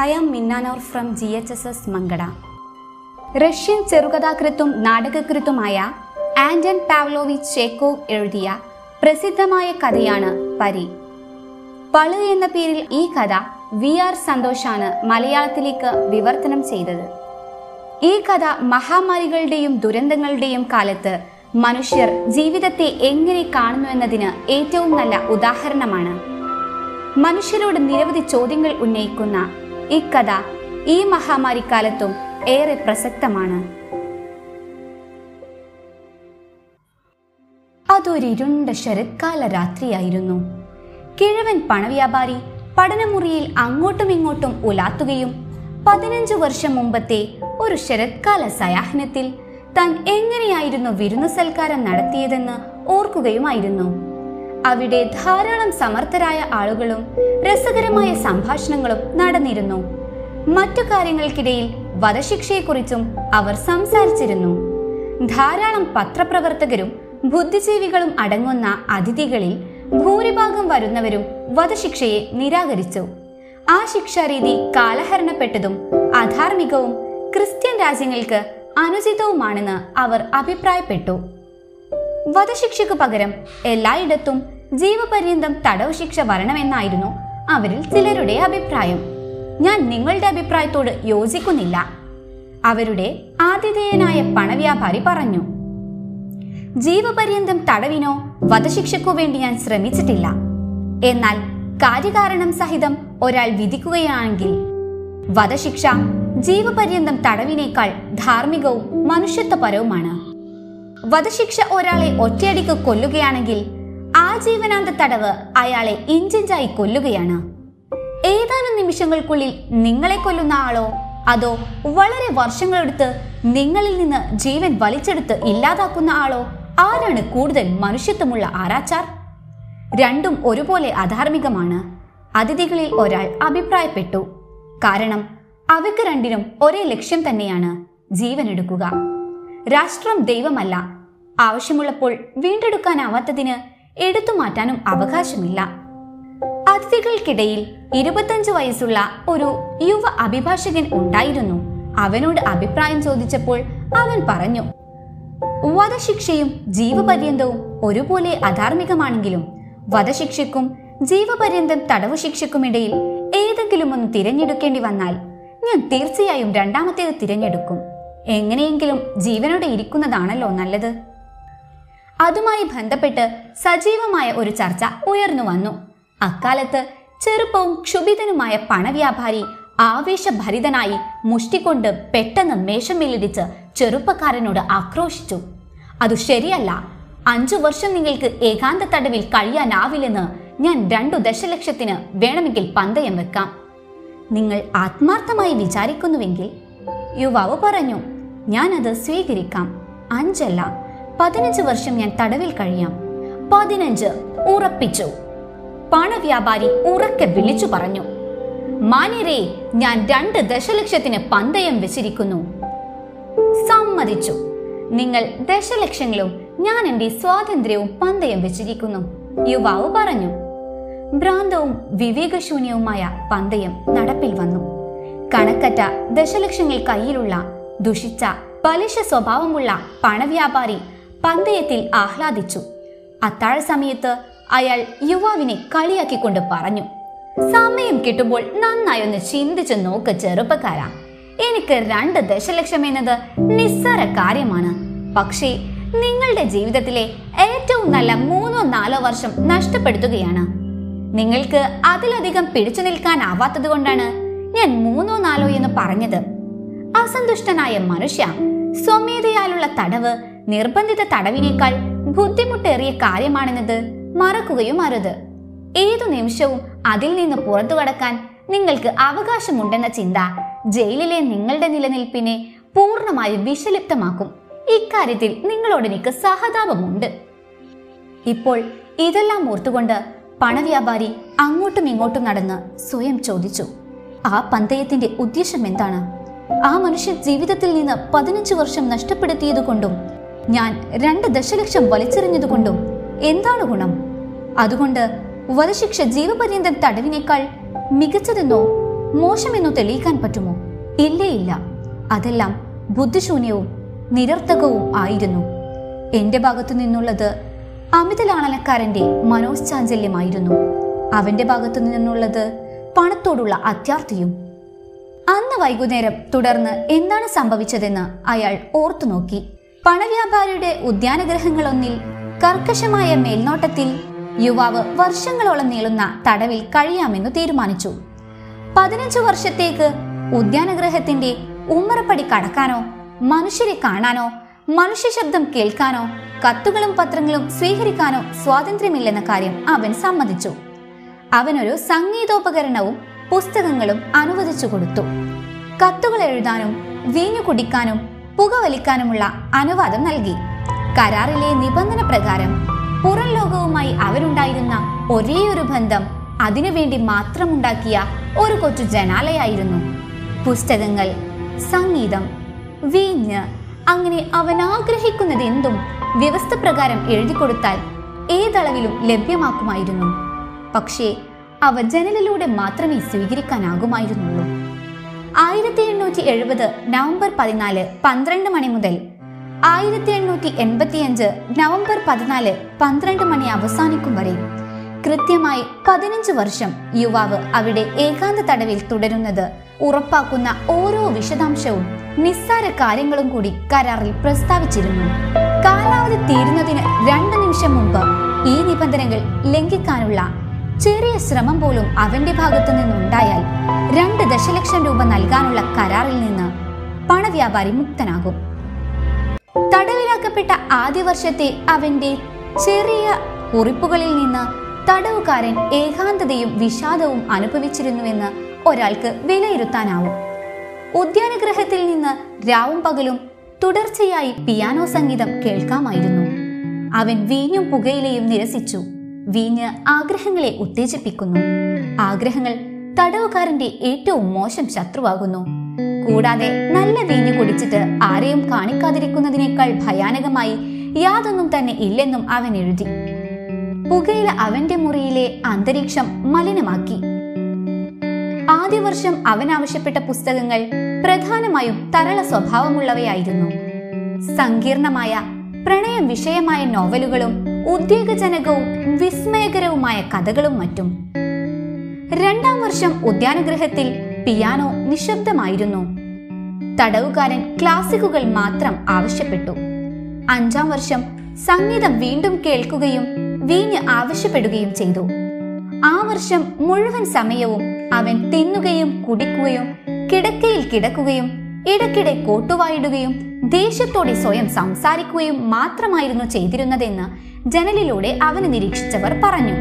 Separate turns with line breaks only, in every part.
I am മിന്നാനോർ from G H S S Mankada Russian ചെറുകഥാകൃത്തും നാടകകൃത്തുമായ Anton Pavlovich Chekhov എഴുതിയ പ്രസിദ്ധമായ കഥയാണ് പരി. പൾ എന്ന പേരിൽ ഈ കഥ വി ആർ സന്തോഷാണ് മലയാളത്തിലേക്ക് വിവർത്തനം ചെയ്തത്. ഈ കഥ മഹാമാരികളുടെയും ദുരന്തങ്ങളുടെയും കാലത്ത് മനുഷ്യർ ജീവിതത്തെ എങ്ങനെ കാണുന്നു എന്നതിന് ഏറ്റവും നല്ല ഉദാഹരണമാണ്. മനുഷ്യരോട് നിരവധി ചോദ്യങ്ങൾ ഉന്നയിക്കുന്ന ഈ കഥ ഈ മഹാമാരിക്കാലത്തും ഏറെ പ്രസക്തമാണ്. അതൊരിരുണ്ട ശരത്കാല രാത്രിയായിരുന്നു. കിഴവൻ പണവ്യാപാരി പഠനമുറിയിൽ അങ്ങോട്ടും ഇങ്ങോട്ടും ഉലാത്തുകയും പതിനഞ്ചു വർഷം മുമ്പത്തെ ഒരു ശരത്കാല സയാഹനത്തിൽ താൻ എങ്ങനെയായിരുന്നു വിരുന്നു സൽക്കാരം നടത്തിയതെന്ന് ഓർക്കുകയുമായിരുന്നു. അവിടെ ധാരാളം സമർത്ഥരായ ആളുകളും രസകരമായ സംഭാഷണങ്ങളും നടന്നിരുന്നു. മറ്റു കാര്യങ്ങൾക്കിടയിൽ വധശിക്ഷയെക്കുറിച്ചും അവർ സംസാരിച്ചിരുന്നു. ധാരാളം പത്രപ്രവർത്തകരും ബുദ്ധിജീവികളും അടങ്ങുന്ന അതിഥികളിൽ ഭൂരിഭാഗം വരുന്നവരും വധശിക്ഷയെ നിരാകരിച്ചു. ആ ശിക്ഷാരീതി കാലഹരണപ്പെട്ടതും അധാർമികവും ക്രിസ്ത്യൻ രാജ്യങ്ങൾക്ക് അനുചിതവുമാണെന്ന് അവർ അഭിപ്രായപ്പെട്ടു. വധശിക്ഷയ്ക്ക് പകരം എല്ലായിടത്തും ജീവപര്യന്തം തടവ് ശിക്ഷ വരണമെന്നായിരുന്നു അവരിൽ ചിലരുടെ അഭിപ്രായം. ഞാൻ നിങ്ങളുടെ അഭിപ്രായത്തോട് യോജിക്കുന്നില്ല. അവരുടെ ആതിഥേയനായ പണവ്യാപാരി പറഞ്ഞു ജീവപര്യന്തം തടവിനോ വധശിക്ഷയ്ക്കോ വേണ്ടി ഞാൻ ശ്രമിച്ചിട്ടില്ല. എന്നാൽ കാര്യകാരണം സഹിതം ഒരാൾ വിധിക്കുകയാണെങ്കിൽ വധശിക്ഷ ജീവപര്യന്തം തടവിനേക്കാൾ ധാർമ്മികവും മനുഷ്യത്വപരവുമാണ്. വധശിക്ഷ ഒരാളെ ഒറ്റയടിക്ക് കൊല്ലുകയാണെങ്കിൽ ആജീവനാന്ത തടവ് അയാളെ ഇഞ്ചിഞ്ചായി കൊല്ലുകയാണ്. ഏതാനും നിമിഷങ്ങൾക്കുള്ളിൽ നിങ്ങളെ കൊല്ലുന്ന ആളോ അതോ വളരെ വർഷങ്ങളെടുത്ത് നിങ്ങളിൽ നിന്ന് ജീവൻ വലിച്ചെടുത്ത് ഇല്ലാതാക്കുന്ന ആളോ ആരാണ് കൂടുതൽ മനുഷ്യത്വമുള്ള ആരാച്ചാർ? രണ്ടും ഒരുപോലെ അധാർമികമാണ്. അതിഥികളിൽ ഒരാൾ അഭിപ്രായപ്പെട്ടു. കാരണം അവയ്ക്ക് രണ്ടിനും ഒരേ ലക്ഷ്യം തന്നെയാണ് ജീവനെടുക്കുക. രാഷ്ട്രം ദൈവമല്ല ആവശ്യമുള്ളപ്പോൾ വീണ്ടെടുക്കാനാവാത്തതിന് എടുത്തു മാറ്റാനും അവകാശമില്ല. അതിഥികൾക്കിടയിൽ ഇരുപത്തഞ്ച് വയസ്സുള്ള ഒരു യുവ അഭിഭാഷകൻ ഉണ്ടായിരുന്നു. അവനോട് അഭിപ്രായം ചോദിച്ചപ്പോൾ അവൻ പറഞ്ഞു വധശിക്ഷയും ജീവപര്യന്തവും ഒരുപോലെ അധാർമികമാണെങ്കിലും വധശിക്ഷയ്ക്കും ജീവപര്യന്തം തടവു ശിക്ഷയ്ക്കുമിടയിൽ ഏതെങ്കിലും ഒന്ന് തിരഞ്ഞെടുക്കേണ്ടി വന്നാൽ ഞാൻ തീർച്ചയായും രണ്ടാമത്തേത് തിരഞ്ഞെടുക്കും. എങ്ങനെയെങ്കിലും ജീവനോടെ ഇരിക്കുന്നതാണല്ലോ നല്ലത്. അതുമായി ബന്ധപ്പെട്ട് സജീവമായ ഒരു ചർച്ച ഉയർന്നു വന്നു. അക്കാലത്ത് ചെറുപ്പവും ക്ഷുഭിതനുമായ പണവ്യാപാരി ആവേശഭരിതനായി മുഷ്ടികൊണ്ട് പെട്ടെന്ന് മേശമേലിടിച്ച് ചെറുപ്പക്കാരനോട് ആക്രോശിച്ചു. അത് ശരിയല്ല. അഞ്ചു വർഷം നിങ്ങൾക്ക് ഏകാന്ത തടവിൽ കഴിയാനാവില്ലെന്ന് ഞാൻ രണ്ടു ദശലക്ഷത്തിന് വേണമെങ്കിൽ പന്തയം വെക്കാം. നിങ്ങൾ ആത്മാർത്ഥമായി വിചാരിക്കുന്നുവെങ്കിൽ യുവാവ് പറഞ്ഞു ഞാനത് സ്വീകരിക്കാം. അഞ്ചല്ല. പതിനഞ്ച് വർഷം ഞാൻ തടവിൽ കഴിയാം. പതിനഞ്ച് ഉറപ്പിച്ചു. പണവ്യാപാരി ഉറക്കെ വിളിച്ചു പറഞ്ഞു മാന്യരെ ഞാൻ രണ്ട് ദശലക്ഷത്തിന് പന്തയം വെച്ചിരിക്കുന്നു. സമ്മതിച്ചു. നിങ്ങൾ ദശലക്ഷങ്ങളും ഞാൻ എന്റെ സ്വാതന്ത്ര്യവും പന്തയം വെച്ചിരിക്കുന്നു യുവാവ് പറഞ്ഞു. ഭ്രാന്തവും വിവേകശൂന്യവുമായ പന്തയം നടപ്പിൽ വന്നു. കണക്കറ്റ ദശലക്ഷങ്ങൾ കയ്യിലുള്ള ദുഷിച്ച പലിശ സ്വഭാവമുള്ള പണവ്യാപാരി പന്തയത്തിൽ ആഹ്ലാദിച്ചു. അത്താഴ സമയത്ത് അയാൾ യുവാവിനെ കളിയാക്കിക്കൊണ്ട് പറഞ്ഞു സമയം കിട്ടുമ്പോൾ നന്നായി ഒന്ന് ചിന്തിച്ചു നോക്ക് ചെറുപ്പക്കാരാ. എനിക്ക് രണ്ട് ദശലക്ഷം എന്നത് നിസ്സാര കാര്യമാണ്. പക്ഷേ നിങ്ങളുടെ ജീവിതത്തിലെ ഏറ്റവും നല്ല മൂന്നോ നാലോ വർഷം നഷ്ടപ്പെടുത്തുകയാണ്. നിങ്ങൾക്ക് അതിലധികം പിടിച്ചു നിൽക്കാനാവാത്തത് കൊണ്ടാണ് ഞാൻ മൂന്നോ നാലോ എന്ന് പറഞ്ഞത്. അസന്തുഷ്ടനായ മനുഷ്യ സ്വമേധയാലുള്ള തടവ് നിർബന്ധിത തടവിനേക്കാൾ ബുദ്ധിമുട്ടേറിയ കാര്യമാണെന്നത് മറക്കുകയും അരുത്. ഏതു നിമിഷവും അതിൽ നിന്ന് പുറത്തു കടക്കാൻ നിങ്ങൾക്ക് അവകാശമുണ്ടെന്ന ചിന്ത ജയിലിലെ നിങ്ങളുടെ നിലനിൽപ്പിനെ പൂർണമായി വിഷലിപ്തമാക്കും. ഇക്കാര്യത്തിൽ നിങ്ങളോട് എനിക്ക് സഹതാപമുണ്ട്. ഇപ്പോൾ ഇതെല്ലാം ഓർത്തുകൊണ്ട് പണവ്യാപാരി അങ്ങോട്ടും ഇങ്ങോട്ടും നടന്ന് സ്വയം ചോദിച്ചു. ആ പന്തയത്തിന്റെ ഉദ്ദേശം എന്താണ്? ആ മനുഷ്യൻ ജീവിതത്തിൽ നിന്ന് പതിനഞ്ച് വർഷം നഷ്ടപ്പെടുത്തിയതുകൊണ്ടും ഞാൻ രണ്ട് ദശലക്ഷം വലിച്ചെറിഞ്ഞതുകൊണ്ടും എന്താണ് ഗുണം? അതുകൊണ്ട് വധശിക്ഷ ജീവപര്യന്തം തടവിനേക്കാൾ മികച്ചതെന്നോ മോശമെന്നോ തെളിയിക്കാൻ പറ്റുമോ? ഇല്ലേ ഇല്ല. അതെല്ലാം ബുദ്ധിശൂന്യവും നിരർത്ഥകവും ആയിരുന്നു. എന്റെ ഭാഗത്തു നിന്നുള്ളത് അമിതലാളനക്കാരന്റെ മനോശ്ചാഞ്ചല്യമായിരുന്നു. അവന്റെ ഭാഗത്തു നിന്നുള്ളത് പണത്തോടുള്ള അത്യാർത്ഥിയും. അന്ന് വൈകുന്നേരം തുടർന്ന് എന്താണ് സംഭവിച്ചതെന്ന് അയാൾ ഓർത്തു നോക്കി പണവ്യാപാരിയുടെ ഉദ്യാനഗ്രഹങ്ങളൊന്നിൽ കർക്കശമായ മേൽനോട്ടത്തിൽ യുവാവ് വർഷങ്ങളോളം നീളുന്ന തടവിൽ കഴിയാമെന്ന് തീരുമാനിച്ചു. പതിനഞ്ചു വർഷത്തേക്ക് ഉദ്യാനഗ്രഹത്തിന്റെ ഉമ്മറപ്പടി കടക്കാനോ മനുഷ്യരെ കാണാനോ മനുഷ്യ ശബ്ദം കേൾക്കാനോ കത്തുകളും പത്രങ്ങളും സ്വീകരിക്കാനോ സ്വാതന്ത്ര്യമില്ലെന്ന കാര്യം അവൻ സമ്മതിച്ചു. അവനൊരു സംഗീതോപകരണവും പുസ്തകങ്ങളും അനുവദിച്ചു കൊടുത്തു. കത്തുകൾ എഴുതാനും വീഞ്ഞു കുടിക്കാനും പുകവലിക്കാനുമുള്ള അനുവാദം നൽകി. കരാറിലെ നിബന്ധന പ്രകാരം പുറം ലോകവുമായി അവനുണ്ടായിരുന്ന ഒരേയൊരു ബന്ധം അതിനുവേണ്ടി മാത്രമുണ്ടാക്കിയ ഒരു കൊച്ചു ജനാലയായിരുന്നു. പുസ്തകങ്ങൾ സംഗീതം വീഞ്ഞ് അങ്ങനെ അവൻ ആഗ്രഹിക്കുന്നത് എന്തും വ്യവസ്ഥ പ്രകാരം എഴുതി കൊടുത്താൽ ഏതളവിലും ലഭ്യമാക്കുമായിരുന്നു. പക്ഷേ അവ ജനലിലൂടെ മാത്രമേ സ്വീകരിക്കാനാകുമായിരുന്നുള്ളൂ. എണ്ണൂറ്റി എഴുപത് നവംബർ പതിനാല് പന്ത്രണ്ട് മണി മുതൽ ആയിരത്തി എണ്ണൂറ്റി എൺപത്തിയഞ്ച് നവംബർ പതിനാല് പന്ത്രണ്ട് മണി അവസാനിക്കും വരെ. കൃത്യമായി പതിനഞ്ച് വർഷം യുവാവ് അവിടെ ഏകാന്ത തടവിൽ തുടരുന്നത് ഉറപ്പാക്കുന്ന ഓരോ വിശദാംശവും നിസ്സാര കാര്യങ്ങളും കൂടി കരാറിൽ പ്രസ്താവിച്ചിരുന്നു. കാലാവധി തീരുന്നതിന് രണ്ട് നിമിഷം മുമ്പ് ഈ നിബന്ധനകൾ ലംഘിക്കാനുള്ള ചെറിയ ശ്രമം പോലും അവന്റെ ഭാഗത്തു നിന്നുണ്ടായാൽ രണ്ട് ദശലക്ഷം രൂപ നൽകാനുള്ള കരാറിൽ നിന്ന് പണവ്യാപാരി മുക്തനാകും. തടവിലാക്കപ്പെട്ട ആദ്യ വർഷത്തെ അവന്റെ ചെറിയ കുറിപ്പുകളിൽ നിന്ന് തടവുകാരൻ ഏകാന്തതയും വിഷാദവും അനുഭവിച്ചിരുന്നുവെന്ന് ഒരാൾക്ക് വിലയിരുത്താനാവും. ഉദ്യാനഗ്രഹത്തിൽ നിന്ന് രാവും പകലും തുടർച്ചയായി പിയാനോ സംഗീതം കേൾക്കാമായിരുന്നു. അവൻ വീഞ്ഞും പുകയിലയും നിരസിച്ചു. വീഞ്ഞ് ആഗ്രഹങ്ങളെ ഉത്തേജിപ്പിക്കുന്നു. ആഗ്രഹങ്ങൾ തടവുകാരന്റെ ഏറ്റവും മോശം ശത്രുവാകുന്നു. കൂടാതെ നല്ല വീഞ്ഞ് കുടിച്ചിട്ട് ആരെയും കാണിക്കാതിരിക്കുന്നതിനേക്കാൾ ഭയാനകമായി യാതൊന്നും തന്നെ ഇല്ലെന്നും അവൻ എഴുതി. പുകയില അവന്റെ മുറിയിലെ അന്തരീക്ഷം മലിനമാക്കി. ആദ്യ വർഷം അവൻ ആവശ്യപ്പെട്ട പുസ്തകങ്ങൾ പ്രധാനമായും തരള സ്വഭാവമുള്ളവയായിരുന്നു. സങ്കീർണമായ പ്രണയം വിഷയമായ നോവലുകളും ഉദ്വേഗജനകവും വിസ്മയകരവുമായ കഥകളും മറ്റും. രണ്ടാം വർഷം ഉദ്യാനഗ്രഹത്തിൽ പിയാനോ നിശബ്ദമായിരുന്നു. തടവുകാരൻ ക്ലാസിക്കുകൾ മാത്രം ആവശ്യപ്പെട്ടു. അഞ്ചാം വർഷം സംഗീതം വീണ്ടും കേൾക്കുകയും വീഞ്ഞ് ആവശ്യപ്പെടുകയും ചെയ്തു. ആ വർഷം മുഴുവൻ സമയവും അവൻ തിന്നുകയും കുടിക്കുകയും കിടക്കയിൽ കിടക്കുകയും ഇടയ്ക്കിടെ കോട്ടുവായിടുകയും ദേഷ്യത്തോടെ സ്വയം സംസാരിക്കുകയും മാത്രമായിരുന്നു ചെയ്തിരുന്നതെന്ന് ജനലിലൂടെ അവന് നിരീക്ഷിച്ചവർ പറഞ്ഞു.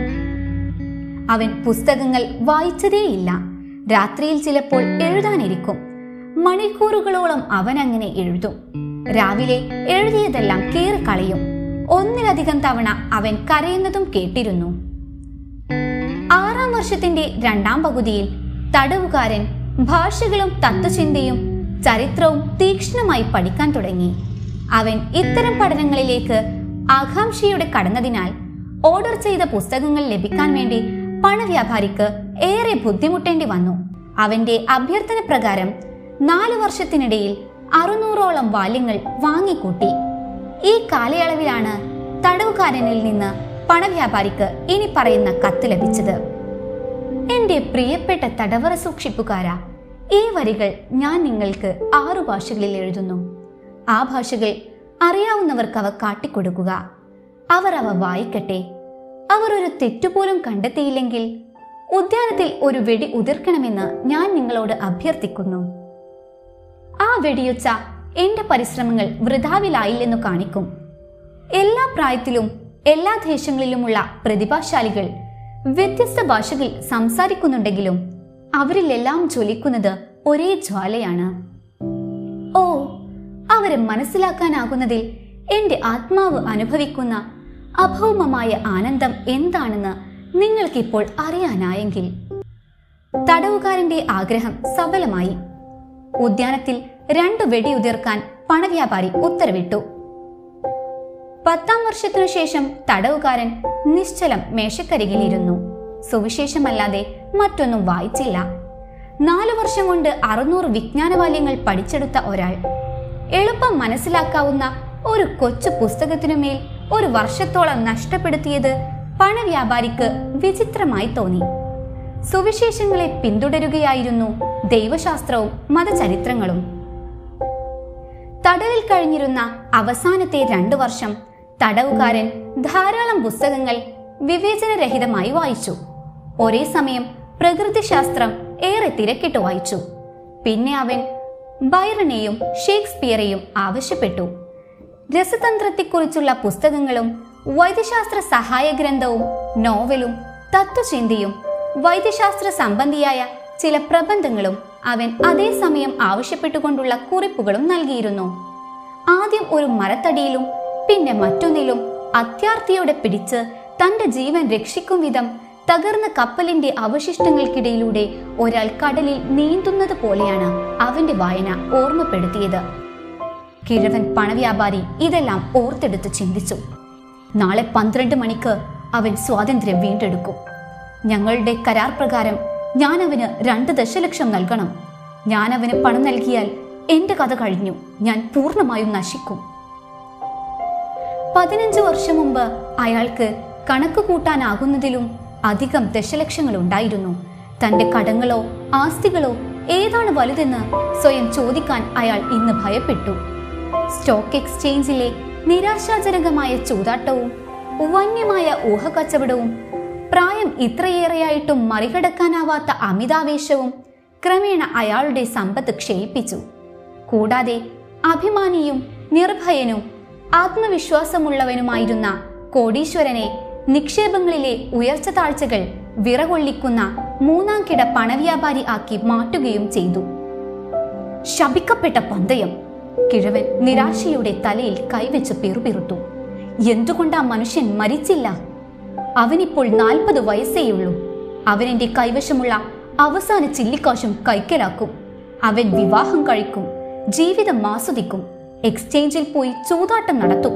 അവൻ പുസ്തകങ്ങൾ വായിച്ചതേയില്ല. രാത്രിയിൽ ചിലപ്പോൾ എഴുതാനിരിക്കും. മണിക്കൂറുകളോളം അവൻ അങ്ങനെ എഴുതും. രാവിലെ എഴുതിയതെല്ലാം കീറിക്കളയും. ഒന്നിലധികം തവണ അവൻ കരയുന്നതും കേട്ടിരുന്നു. ആറാം വർഷത്തിന്റെ രണ്ടാം പകുതിയിൽ തടവുകാരൻ ഭാഷകളും തത്വചിന്തയും ചരിത്രവും തീക്ഷ്ണമായി പഠിക്കാൻ തുടങ്ങി. അവൻ ഇത്തരം പഠനങ്ങളിലേക്ക് ആകാംക്ഷയോടെ കടന്നതിനാൽ ഓർഡർ ചെയ്ത പുസ്തകങ്ങൾ ലഭിക്കാൻ വേണ്ടി പണവ്യാപാരിക്ക് ഏറെ ബുദ്ധിമുട്ടേണ്ടി വന്നു. അവന്റെ അഭ്യർത്ഥന പ്രകാരം നാലു വർഷത്തിനിടയിൽ അറുന്നൂറോളം ബാല്യങ്ങൾ വാങ്ങിക്കൂട്ടി. ഈ കാലയളവിലാണ് തടവുകാരനിൽ നിന്ന് പണവ്യാപാരിക്ക് ഇനി പറയുന്ന കത്ത് ലഭിച്ചത്. എന്റെ പ്രിയപ്പെട്ട തടവറ സൂക്ഷിപ്പുകാരാ ഈ വരികൾ ഞാൻ നിങ്ങൾക്ക് ആറു ഭാഷകളിൽ എഴുതുന്നു. ആ ഭാഷകൾ അറിയാവുന്നവർക്ക് അവ കാട്ടിക്കൊടുക്കുക. അവർ അവ വായിക്കട്ടെ. അവർ ഒരു തെറ്റുപോലും കണ്ടെത്തിയില്ലെങ്കിൽ ഉദ്യാനത്തിൽ ഒരു വെടി ഉതിർക്കണമെന്ന് ഞാൻ നിങ്ങളോട് അഭ്യർത്ഥിക്കുന്നു. ആ വെടിയൊച്ച എന്റെ പരിശ്രമങ്ങൾ വൃഥാവിലായില്ലെന്നു കാണിക്കും. എല്ലാ പ്രായത്തിലും എല്ലാ ദേശങ്ങളിലുമുള്ള പ്രതിഭാശാലികൾ വ്യത്യസ്ത ഭാഷകൾ സംസാരിക്കുന്നുണ്ടെങ്കിലും അവരിലെല്ലാം ജ്വലിക്കുന്നത് ഒരേ ജ്വാലയാണ്. ഓ അവരെ മനസ്സിലാക്കാനാകുന്നതിൽ എന്റെ ആത്മാവ് അനുഭവിക്കുന്ന അഭൗമമായ ആനന്ദം എന്താണെന്ന് നിങ്ങൾക്കിപ്പോൾ അറിയാനായെങ്കിൽ. തടവുകാരന്റെ ആഗ്രഹം സഫലമായി ഉദ്യാനത്തിൽ രണ്ടു വെടിയുതിർക്കാൻ പണവ്യാപാരി ഉത്തരവിട്ടു. പത്താം വർഷത്തിനു ശേഷം തടവുകാരൻ നിശ്ചലം മേശക്കരികിലിരുന്നു. സുവിശേഷമല്ലാതെ മറ്റൊന്നും വായിച്ചില്ല. നാലു വർഷം കൊണ്ട് അറുന്നൂറ് വിജ്ഞാനവാല്യങ്ങൾ പഠിച്ചെടുത്ത ഒരാൾ എളുപ്പം മനസ്സിലാക്കാവുന്ന ഒരു കൊച്ചു പുസ്തകത്തിനുമേൽ ഒരു വർഷത്തോളം നഷ്ടപ്പെടുത്തിയത് പണവ്യാപാരിക്ക് വിചിത്രമായി തോന്നി. സുവിശേഷങ്ങളെ പിന്തുടരുകയായിരുന്നു ദൈവശാസ്ത്രവും മതചരിത്രങ്ങളും. തടവിൽ കഴിഞ്ഞിരുന്ന അവസാനത്തെ രണ്ടു വർഷം തടവുകാരൻ ധാരാളം പുസ്തകങ്ങൾ വിവേചനരഹിതമായി വായിച്ചു. ഒരേ സമയം പ്രകൃതിശാസ്ത്രം ഏറെ തിരക്കിട്ട് വായിച്ചു. പിന്നെ അവൻ ബൈറനെയും ഷേക്സ്പിയറെയും ആവശ്യപ്പെട്ടു. രസതന്ത്രത്തെക്കുറിച്ചുള്ള പുസ്തകങ്ങളും വൈദ്യശാസ്ത്ര സഹായ ഗ്രന്ഥവും നോവലും തത്വചിന്തയും വൈദ്യശാസ്ത്ര സംബന്ധിയായ ചില പ്രബന്ധങ്ങളും അവൻ അതേസമയം ആവശ്യപ്പെട്ടുകൊണ്ടുള്ള കുറിപ്പുകളും നൽകിയിരുന്നു. ആദ്യം ഒരു മരത്തടിയിലും പിന്നെ മറ്റൊന്നിലും അത്യാർത്ഥിയോടെ പിടിച്ച് തന്റെ ജീവൻ രക്ഷിക്കും വിധം തകർന്ന കപ്പലിന്റെ അവശിഷ്ടങ്ങൾക്കിടയിലൂടെ ഒരാൾ കടലിൽ നീന്തുന്നത് പോലെയാണ് അവന്റെ വായന ഓർമ്മപ്പെടുത്തിയത്. കിഴവൻ പണവ്യാപാരി ഇതെല്ലാം ഓർത്തെടുത്ത് ചിന്തിച്ചു. നാളെ പന്ത്രണ്ട് മണിക്ക് അവൻ സ്വാതന്ത്ര്യം വീണ്ടെടുക്കും. ഞങ്ങളുടെ കരാർ പ്രകാരം ഞാൻ അവന് രണ്ട് ദശലക്ഷം നൽകണം. ഞാൻ അവന് പണം നൽകിയാൽ എന്റെ കഥ കഴിഞ്ഞു. ഞാൻ പൂർണമായും നശിക്കും. പതിനഞ്ച് വർഷം മുമ്പ് അയാൾക്ക് കണക്ക് കൂട്ടാനാകുന്നതിലും അധികം ദശലക്ഷങ്ങൾ ഉണ്ടായിരുന്നു തന്റെ കടങ്ങളോ ആസ്തികളോ ഏതാണ് വലുതെന്ന് സ്വയം ചോദിക്കാൻ അയാൾ ഇന്ന് ഭയപ്പെട്ടു. സ്റ്റോക്ക് എക്സ്ചേഞ്ചിലെ നിരാശാജനകമായ ചൂതാട്ടവും വന്യമായ ഊഹക്കച്ചവടവും പ്രായം ഇത്രയേറെയായിട്ടും മറികടക്കാനാവാത്ത അമിതാവേശവും ക്രമേണ അയാളുടെ സമ്പത്ത് ക്ഷയിപ്പിച്ചു. കൂടാതെ അഭിമാനിയും നിർഭയനും ആത്മവിശ്വാസമുള്ളവനുമായിരുന്ന കോടീശ്വരനെ നിക്ഷേപങ്ങളിലെ ഉയർച്ച താഴ്ചകൾ വിറകൊള്ളിക്കുന്ന മൂന്നാം കിട പണവ്യാപാരി ആക്കി മാറ്റുകയും ചെയ്തു. ശപിക്കപ്പെട്ട പന്തയം കിഴവൻ നിരാശയുടെ തലയിൽ കൈവച്ച് പിറുപിറുത്തു. എന്തുകൊണ്ടാ മനുഷ്യൻ മരിച്ചില്ല? അവനിപ്പോൾ നാൽപ്പത് വയസ്സേയുള്ളൂ. അവനെന്റെ കൈവശമുള്ള അവസാന ചില്ലിക്കാശും കൈക്കലാക്കും. അവൻ വിവാഹം കഴിക്കും ജീവിതം ആസ്വദിക്കും എക്സ്ചേഞ്ചിൽ പോയി ചൂതാട്ടം നടത്തും.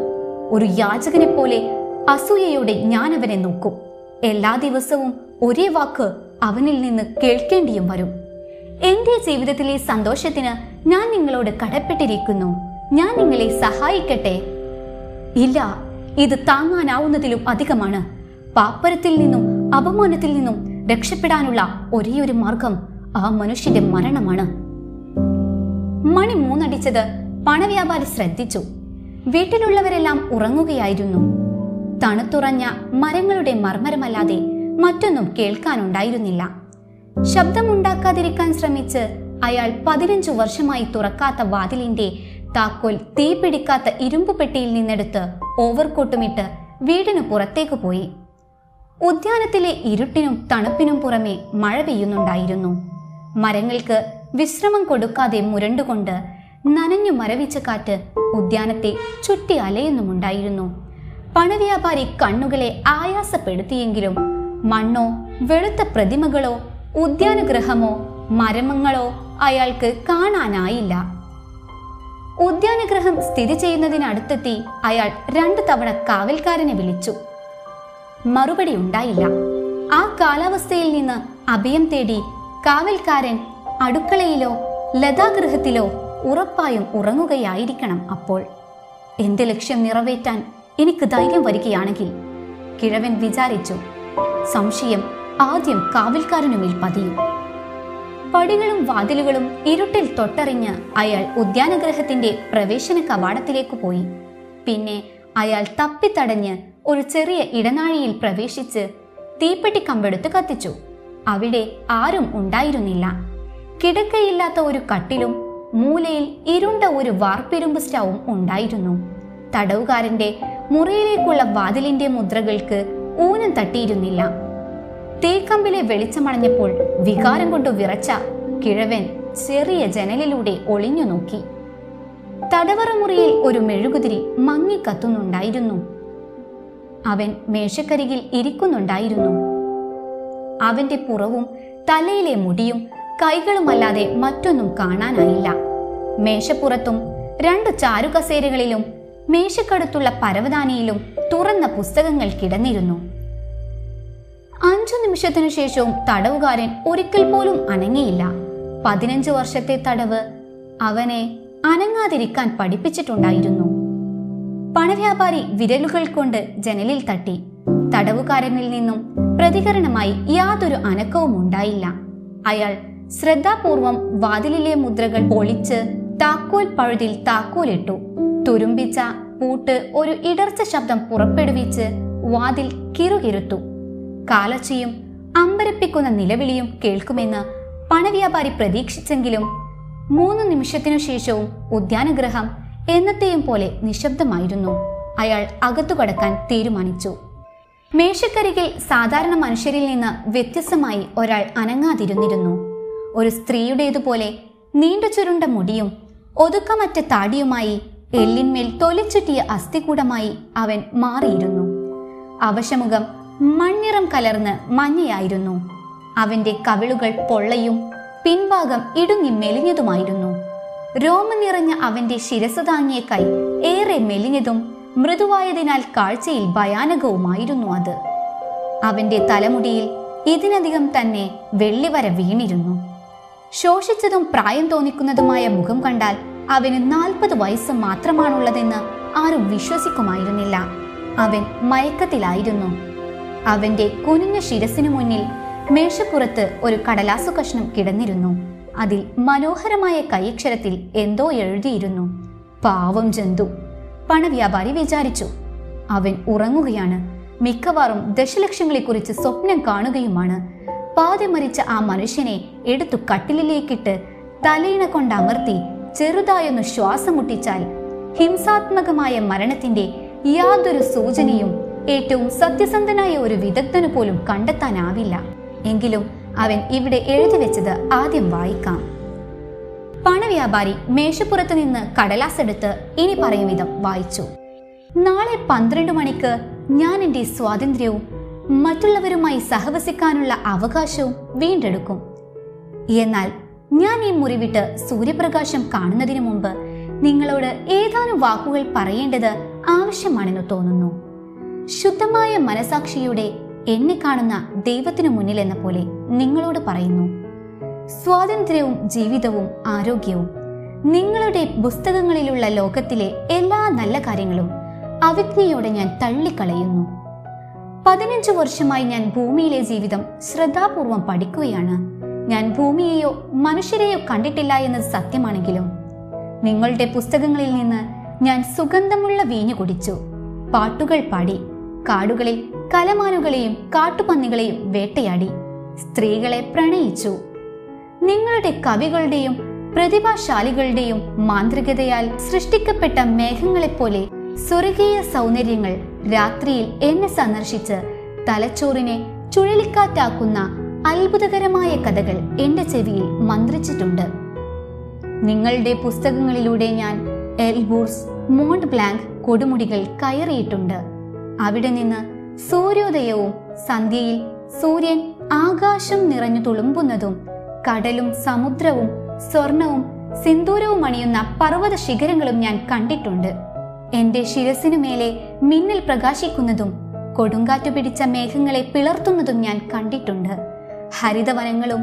ഒരു യാചകനെ പോലെ അസൂയയോടെ ഞാൻ അവനെ നോക്കും. എല്ലാ ദിവസവും ഒരേ വാക്ക് അവനിൽ നിന്ന് കേൾക്കേണ്ടിയും വരും. എന്റെ ജീവിതത്തിലെ സന്തോഷത്തിന് ഞാൻ നിങ്ങളോട് കടപ്പെട്ടിരിക്കുന്നു. ഞാൻ നിങ്ങളെ സഹായിക്കട്ടെ. ഇല്ല ഇത് താങ്ങാനാവുന്നതിലും അധികമാണ്. പാപ്പരത്തിൽ നിന്നും അപമാനത്തിൽ നിന്നും രക്ഷപ്പെടാനുള്ള ഒരേയൊരു മാർഗം ആ മനുഷ്യന്റെ മരണമാണ്. മണി മൂന്നടിച്ചത് പണവ്യാപാരി ശ്രദ്ധിച്ചു. വീട്ടിലുള്ളവരെല്ലാം ഉറങ്ങുകയായിരുന്നു. തണുത്തുറഞ്ഞ മരങ്ങളുടെ മർമ്മരമല്ലാതെ മറ്റൊന്നും കേൾക്കാനുണ്ടായിരുന്നില്ല. ശബ്ദമുണ്ടാക്കാതിരിക്കാൻ ശ്രമിച്ച് അയാൾ പതിനഞ്ചു വർഷമായി തുറക്കാത്ത വാതിലിന്റെ താക്കോൽ തീ പിടിക്കാത്ത ഇരുമ്പ് പെട്ടിയിൽ നിന്നെടുത്ത് ഓവർകോട്ടുമിട്ട് വീടിനു പുറത്തേക്ക് പോയി. ഉദ്യാനത്തിലെ ഇരുട്ടിനും തണുപ്പിനും പുറമെ മഴ പെയ്യുന്നുണ്ടായിരുന്നു. മരങ്ങൾക്ക് വിശ്രമം കൊടുക്കാതെ മുരണ്ടുകൊണ്ട് നനഞ്ഞു മരവിച്ച കാറ്റ് ഉദ്യാനത്തെ ചുറ്റി അലയുന്നുമുണ്ടായിരുന്നു. പണവ്യാപാരി കണ്ണുകളെ ആയാസപ്പെടുത്തിയെങ്കിലും മണ്ണോ വെളുത്ത പ്രതിമകളോ ഉദ്യാനഗ്രഹമോ മരമങ്ങളോ അയാൾക്ക് കാണാനായില്ല. ഉദ്യാനഗ്രഹം സ്ഥിതി ചെയ്യുന്നതിനടുത്തെത്തി അയാൾ രണ്ടു തവണ കാവൽക്കാരനെ വിളിച്ചു. മറുപടി ഉണ്ടായില്ല. ആ കാലാവസ്ഥയിൽ നിന്ന് അഭയം തേടി കാവൽക്കാരൻ അടുക്കളയിലോ ലതാഗൃഹത്തിലോ ഉറപ്പായും ഉറങ്ങുകയായിരിക്കണം അപ്പോൾ. എന്റെ ലക്ഷ്യം നിറവേറ്റാൻ എനിക്ക് ധൈര്യം വരികയാണെങ്കിൽ കിഴവൻ വിചാരിച്ചു സംശയം ആദ്യം കാവൽക്കാരനുമേൽ പതിയും. പടികളും വാതിലുകളും ഇരുട്ടിൽ തൊട്ടറിഞ്ഞ് അയാൾ ഉദ്യാനഗ്രഹത്തിന്റെ പ്രവേശന കവാടത്തിലേക്ക് പോയി. പിന്നെ അയാൾ തപ്പിത്തടഞ്ഞ് ഒരു ചെറിയ ഇടനാഴിയിൽ പ്രവേശിച്ച് തീപ്പെട്ടി കമ്പെടുത്ത് കത്തിച്ചു. അവിടെ ആരും ഉണ്ടായിരുന്നില്ല. കിടക്കയില്ലാത്ത ഒരു കട്ടിലും മൂലയിൽ ഇരുണ്ട ഒരു വാർപ്പിരുമ്പ് സ്റ്റൗവും ഉണ്ടായിരുന്നു. തടവുകാരന്റെ മുറിയിലേക്കുള്ള വാതിലിന്റെ മുദ്രകൾക്ക് ഊനം തട്ടിയിരുന്നില്ല. തേക്കമ്പിലെ വെളിച്ചമണഞ്ഞപ്പോൾ വികാരം കൊണ്ട് വിറച്ച കിഴവൻ ചെറിയ ജനലിലൂടെ ഒളിഞ്ഞു നോക്കി. തടവറ മുറിയിൽ ഒരു മെഴുകുതിരി മങ്ങിക്കത്തുന്നുണ്ടായിരുന്നു. അവൻ മേശക്കരികിൽ ഇരിക്കുന്നുണ്ടായിരുന്നു. അവന്റെ പുറവും തലയിലെ മുടിയും കൈകളുമല്ലാതെ മറ്റൊന്നും കാണാനായില്ല. മേശപ്പുറത്തും രണ്ട് ചാരുകസേരകളിലും മേശക്കടുത്തുള്ള പരവതാനിയിലും തുറന്ന പുസ്തകങ്ങൾ കിടന്നിരുന്നു. അഞ്ചു നിമിഷത്തിനു ശേഷവും തടവുകാരൻ ഒരിക്കൽ പോലും അനങ്ങിയില്ല. പതിനഞ്ച് വർഷത്തെ തടവ് അവനെ അനങ്ങാതിരിക്കാൻ പഠിപ്പിച്ചിട്ടുണ്ടായിരുന്നു. പണവ്യാപാരി വിരലുകൾ കൊണ്ട് ജനലിൽ തട്ടി. തടവുകാരനിൽ നിന്നും പ്രതികരണമായി യാതൊരു അനക്കവും ഉണ്ടായില്ല. അയാൾ ശ്രദ്ധാപൂർവം വാതിലിലെ മുദ്രകൾ പൊളിച്ച് താക്കോൽ പഴുതിൽ താക്കോലിട്ടു. തുരുമ്പിച്ച പൂട്ട് ഒരു ഇടർച്ച ശബ്ദം പുറപ്പെടുവിച്ച് വാതിൽ കിറുകിരുത്തു. കാലച്ചയും അമ്പരപ്പിക്കുന്ന നിലവിളിയും കേൾക്കുമെന്ന് പണവ്യാപാരി പ്രതീക്ഷിച്ചെങ്കിലും മൂന്ന് നിമിഷത്തിനു ശേഷവും ഉദ്യാനഗ്രഹം എന്നത്തെയും പോലെ നിശബ്ദമായിരുന്നു. അയാൾ അകത്തു കടക്കാൻ തീരുമാനിച്ചു. മേശക്കരികിൽ സാധാരണ മനുഷ്യരിൽ നിന്ന് വ്യത്യസ്തമായി ഒരാൾ അനങ്ങാതിരുന്നിരുന്നു. ഒരു സ്ത്രീയുടേതുപോലെ നീണ്ടു ചുരുണ്ട മുടിയും ഒതുക്കമറ്റ താടിയുമായി എല്ലിന്മേൽ തൊലിച്ചുറ്റിയ അസ്ഥികൂടമായി അവൻ മാറിയിരുന്നു. അവശമുഖം മണ്ണിറം കലർന്ന് മഞ്ഞയായിരുന്നു. അവന്റെ കവിളുകൾ പൊള്ളയും പിൻഭാഗം ഇടുങ്ങി മെലിഞ്ഞതുമായിരുന്നു. രോമം നിറഞ്ഞ അവന്റെ ശിരസ് താങ്ങിയ കൈ ഏറെ മെലിഞ്ഞതും മൃദുവായതിനാൽ കാഴ്ചയിൽ ഭയാനകവുമായിരുന്നു അത്. അവന്റെ തലമുടിയിൽ ഇതിനധികം തന്നെ വെള്ളിവര വീണിരുന്നു. ശോഷിച്ചതും പ്രായം തോന്നിക്കുന്നതുമായ മുഖം കണ്ടാൽ അവന് നാൽപ്പത് വയസ്സ് മാത്രമാണുള്ളതെന്ന് ആരും വിശ്വസിക്കുമായിരുന്നില്ല. അവൻ മയക്കത്തിലായിരുന്നു. അവന്റെ കുനിഞ്ഞ ശിരസിനു മുന്നിൽ മേശപ്പുറത്ത് ഒരു കടലാസു കഷ്ണം കിടന്നിരുന്നു. അതിൽ മനോഹരമായ കൈയക്ഷരത്തിൽ എന്തോ എഴുതിയിരുന്നു. പാവം ജന്തു പണവ്യാപാരി വിചാരിച്ചു. അവൻ ഉറങ്ങുകയാണ്. മിക്കവാറും ദശലക്ഷങ്ങളെക്കുറിച്ച് സ്വപ്നം കാണുകയുമാണ്. പാതി മരിച്ച ആ മനുഷ്യനെ എടുത്തു കട്ടിലിലേക്കിട്ട് തലയിണ കൊണ്ട് അമർത്തി ചെറുതായൊന്ന് ശ്വാസം മുട്ടിച്ചാൽ ഹിംസാത്മകമായ മരണത്തിന്റെ യാതൊരു സൂചനയും ഏറ്റവും സത്യസന്ധനായ ഒരു വിദഗ്ധന് പോലും കണ്ടെത്താനാവില്ല. എങ്കിലും അവൻ ഇവിടെ എഴുതി വെച്ചത് ആദ്യം വായിക്കാം. പണവ്യാപാരി മേശപ്പുറത്ത് നിന്ന് കടലാസ് എടുത്ത് ഇനി പറയും വിധം വായിച്ചു. നാളെ പന്ത്രണ്ട് മണിക്ക് ഞാൻ എന്റെ സ്വാതന്ത്ര്യവും മറ്റുള്ളവരുമായി സഹവസിക്കാനുള്ള അവകാശവും വീണ്ടെടുക്കും. എന്നാൽ ഞാൻ ഈ മുറിവിട്ട് സൂര്യപ്രകാശം കാണുന്നതിന് മുമ്പ് നിങ്ങളോട് ഏതാനും വാക്കുകൾ പറയേണ്ടത് ആവശ്യമാണെന്ന് തോന്നുന്നു. ശുദ്ധമായ മനസാക്ഷിയുടെ എന്നെ കാണുന്ന ദൈവത്തിനു മുന്നിൽ എന്ന പോലെ നിങ്ങളോട് പറയുന്നു. സ്വാതന്ത്ര്യവും ജീവിതവും ആരോഗ്യവും നിങ്ങളുടെ പുസ്തകങ്ങളിലുള്ള ലോകത്തിലെ എല്ലാ നല്ല കാര്യങ്ങളും അവിജ്ഞയോടെ ഞാൻ തള്ളിക്കളയുന്നു. പതിനഞ്ചു വർഷമായി ഞാൻ ഭൂമിയിലെ ജീവിതം ശ്രദ്ധാപൂർവം പഠിക്കുകയാണ്. ഞാൻ ഭൂമിയെയോ മനുഷ്യരെയോ കണ്ടിട്ടില്ല എന്നത് സത്യമാണെങ്കിലും നിങ്ങളുടെ പുസ്തകങ്ങളിൽ നിന്ന് ഞാൻ സുഗന്ധമുള്ള വീഞ്ഞു കുടിച്ചു. പാട്ടുകൾ പാടി കാടുകളിൽ കലമാനുകളെയും കാട്ടുപന്നികളെയും വേട്ടയാടി സ്ത്രീകളെ പ്രണയിച്ചു. നിങ്ങളുടെ കവികളുടെയും പ്രതിഭാശാലികളുടെയും മാന്ത്രികതയാൽ സൃഷ്ടിക്കപ്പെട്ട മേഘങ്ങളെപ്പോലെ സ്വർഗീയ സൗന്ദര്യങ്ങൾ രാത്രിയിൽ എന്നെ സന്ദർശിച്ച് തലച്ചോറിനെ ചുഴലിക്കാറ്റാക്കുന്ന അത്ഭുതകരമായ കഥകൾ എന്റെ ചെവിയിൽ മന്ത്രിച്ചിട്ടുണ്ട്. നിങ്ങളുടെ പുസ്തകങ്ങളിലൂടെ ഞാൻ എൽബൂർസ് മോണ്ട് ബ്ലാങ്ക് കൊടുമുടികൾ കയറിയിട്ടുണ്ട്. അവിടെ നിന്ന് സൂര്യോദയവും സന്ധ്യയിൽ സൂര്യൻ ആകാശം നിറഞ്ഞു തുളുമ്പുന്നതും കടലും സമുദ്രവും സ്വർണവും സിന്ദൂരവും അണിയുന്ന പർവത ശിഖരങ്ങളും ഞാൻ കണ്ടിട്ടുണ്ട്. എന്റെ ശിരസിനു മേലെ മിന്നൽ പ്രകാശിക്കുന്നതും കൊടുങ്കാറ്റു പിടിച്ച മേഘങ്ങളെ പിളർത്തുന്നതും ഞാൻ കണ്ടിട്ടുണ്ട്. ഹരിതവനങ്ങളും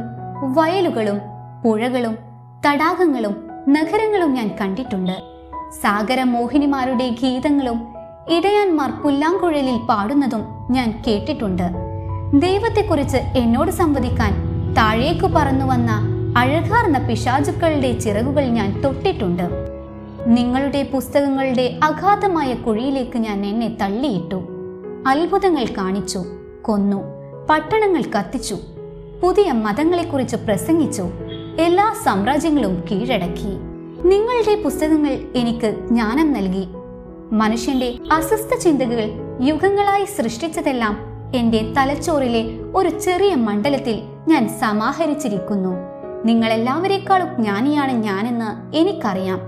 വയലുകളും പുഴകളും തടാകങ്ങളും നഗരങ്ങളും ഞാൻ കണ്ടിട്ടുണ്ട്. സാഗര മോഹിനിമാരുടെ ഗീതങ്ങളും ഇടയാന്മാർ പുല്ലാങ്കുഴലിൽ പാടുന്നതും ഞാൻ കേട്ടിട്ടുണ്ട്. ദൈവത്തെക്കുറിച്ച് എന്നോട് സംവദിക്കാൻ താഴേക്കു പറന്നു വന്ന അഴകാർന്ന പിശാചുക്കളുടെ ചിറകുകൾ ഞാൻ തൊട്ടിട്ടുണ്ട്. നിങ്ങളുടെ പുസ്തകങ്ങളുടെ അഗാധമായ കുഴിയിലേക്ക് ഞാൻ എന്നെ തള്ളിയിട്ടു. അത്ഭുതങ്ങൾ കാണിച്ചു കൊന്നു പട്ടണങ്ങൾ കത്തിച്ചു. പുതിയ മതങ്ങളെക്കുറിച്ച് പ്രസംഗിച്ചു. എല്ലാ സാമ്രാജ്യങ്ങളും കീഴടക്കി. നിങ്ങളുടെ പുസ്തകങ്ങൾ എനിക്ക് ജ്ഞാനം നൽകി. മനുഷ്യന്റെ അസ്വസ്ഥ ചിന്തകൾ യുഗങ്ങളായി സൃഷ്ടിച്ചതെല്ലാം എന്റെ തലച്ചോറിലെ ഒരു ചെറിയ മണ്ഡലത്തിൽ ഞാൻ സമാഹരിച്ചിരിക്കുന്നു. നിങ്ങളെല്ലാവരെക്കാളും ജ്ഞാനിയാണ് ഞാനെന്ന് എനിക്കറിയാം.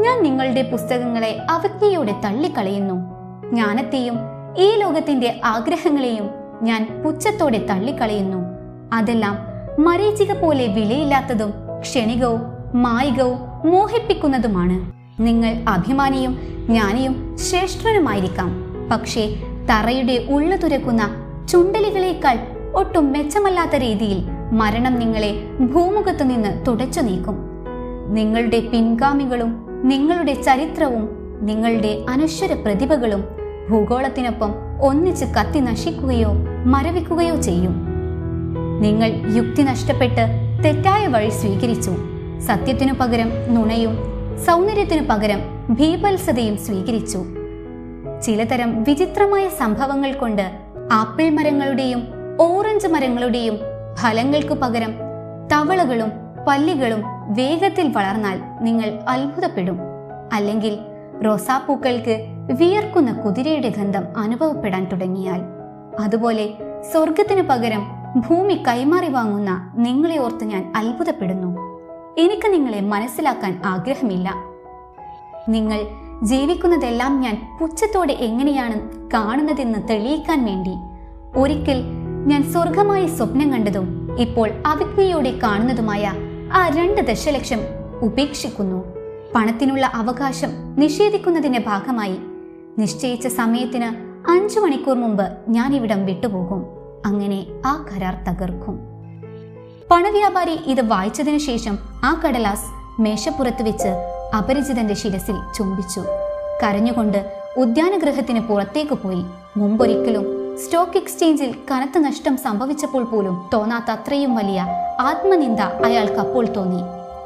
ഞാൻ നിങ്ങളുടെ പുസ്തകങ്ങളെ അവജ്ഞയോടെ തള്ളിക്കളയുന്നു. ജ്ഞാനത്തെയും ഈ ലോകത്തിന്റെ ആഗ്രഹങ്ങളെയും ഞാൻ പുച്ഛത്തോടെ തള്ളിക്കളയുന്നു. അതെല്ലാം മരീചിക പോലെ വിലയില്ലാത്തതും ക്ഷണികവും മായികവും മോഹിപ്പിക്കുന്നതുമാണ്. നിങ്ങൾ അഭിമാനിയും ജ്ഞാനിയും ശ്രേഷ്ഠനുമായിരിക്കാം. പക്ഷേ തറയുടെ ഉള്ളു തുരക്കുന്ന ചുണ്ടലികളേക്കാൾ ഒട്ടും മെച്ചമല്ലാത്ത രീതിയിൽ മരണം നിങ്ങളെ ഭൂമുഖത്തു നിന്ന് തുടച്ചു നീക്കും. നിങ്ങളുടെ പിൻഗാമികളും നിങ്ങളുടെ ചരിത്രവും നിങ്ങളുടെ അനശ്വര പ്രതിഭകളും ഭൂഗോളത്തിനൊപ്പം ഒന്നിച്ച് കത്തി നശിക്കുകയോ മരവിക്കുകയോ ചെയ്യും. നിങ്ങൾ യുക്തി നഷ്ടപ്പെട്ട് തെറ്റായ വഴി സ്വീകരിച്ചു. സത്യത്തിനു പകരം നുണയും സൗന്ദര്യത്തിനു പകരം ഭീപത്സതയും സ്വീകരിച്ചു. ചിലതരം വിചിത്രമായ സംഭവങ്ങൾ കൊണ്ട് ആപ്പിൾ മരങ്ങളുടെയും ഓറഞ്ച് മരങ്ങളുടെയും ഫലങ്ങൾക്കു പകരം തവളകളും പല്ലികളും വേഗത്തിൽ വളർന്നാൽ നിങ്ങൾ അത്ഭുതപ്പെടും. അല്ലെങ്കിൽ റോസാപ്പൂക്കൾക്ക് വിയർക്കുന്ന കുതിരയുടെ ഗന്ധം അനുഭവപ്പെടാൻ തുടങ്ങിയാൽ. അതുപോലെ സ്വർഗത്തിനു പകരം ഭൂമി കൈമാറി വാങ്ങുന്ന നിങ്ങളെ ഓർത്ത് ഞാൻ അത്ഭുതപ്പെടുന്നു. എനിക്ക് നിങ്ങളെ മനസ്സിലാക്കാൻ ആഗ്രഹമില്ല. നിങ്ങൾ ജീവിക്കുന്നതെല്ലാം ഞാൻ പുച്ഛത്തോടെ എങ്ങനെയാണ് കാണുന്നതെന്ന് തെളിയിക്കാൻ വേണ്ടി ഒരിക്കൽ ഞാൻ സ്വർഗമായ സ്വപ്നം കണ്ടതും ഇപ്പോൾ അവിജ്ഞയോടെ കാണുന്നതുമായ ആ രണ്ട് ദശലക്ഷം ഉപേക്ഷിക്കുന്നു. പണത്തിനുള്ള അവകാശം നിഷേധിക്കുന്നതിന്റെ ഭാഗമായി നിശ്ചയിച്ച സമയത്തിന് അഞ്ചു മണിക്കൂർ മുമ്പ് ഞാൻ ഇവിടം വിട്ടുപോകും. അങ്ങനെ ആ കരാർ തകർക്കും. പണവ്യാപാരി ഇത് വായിച്ചതിനു ശേഷം ആ കടലാസ് മേശപ്പുറത്ത് വെച്ച് അപരിചിതന്റെ ശിരസിൽ ചുംബിച്ചു. കരഞ്ഞുകൊണ്ട് ഉദ്യാനഗൃഹത്തിന് പുറത്തേക്ക് പോയി. മുമ്പൊരിക്കലും സ്റ്റോക്ക് എക്സ്ചേഞ്ചിൽ കനത്ത നഷ്ടം സംഭവിച്ചപ്പോൾ പോലും തോന്നാത്ത അത്രയും വലിയ ആത്മനിന്ദ അയാൾക്ക് അപ്പോൾ തോന്നി.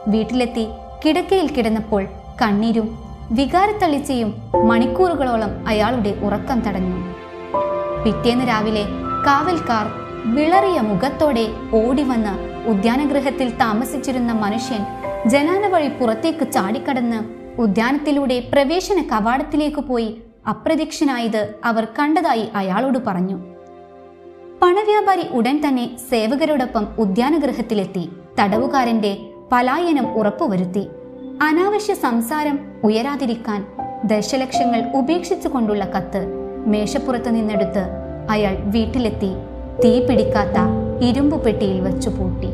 വീട്ടിലെത്തി കിടക്കയിൽ കിടന്നപ്പോൾ കണ്ണീരും വികാരത്തളിച്ചയും മണിക്കൂറുകളോളം അയാളുടെ ഉറക്കം തടഞ്ഞു. പിറ്റേന്ന് രാവിലെ കാവൽക്കാർ വിളറിയ മുഖത്തോടെ ഓടിവന്ന് ഉദ്യാനഗൃഹത്തിൽ താമസിച്ചിരുന്ന മനുഷ്യൻ ജനാല വഴി പുറത്തേക്ക് ചാടിക്കടന്ന് ഉദ്യാനത്തിലൂടെ പ്രവേശന കവാടത്തിലേക്ക് പോയി അപ്രത്യക്ഷനായത് അവർ കണ്ടതായി അയാളോട് പറഞ്ഞു. പണവ്യാപാരി ഉടൻ തന്നെ സേവകരോടൊപ്പം ഉദ്യാനഗൃഹത്തിലെത്തി. തടവുകാരന്റെ പലായനം ഉറപ്പുവരുത്തി. അനാവശ്യ സംസാരം ഉയരാതിരിക്കാൻ ദശലക്ഷങ്ങൾ ഉപേക്ഷിച്ചുകൊണ്ടുള്ള കത്ത് മേശപ്പുറത്ത് നിന്നെടുത്ത് അയാൾ വീട്ടിലെത്തി തീ പിടിക്കാത്ത ഇരുമ്പു പെട്ടിയിൽ വച്ചു പൂട്ടി.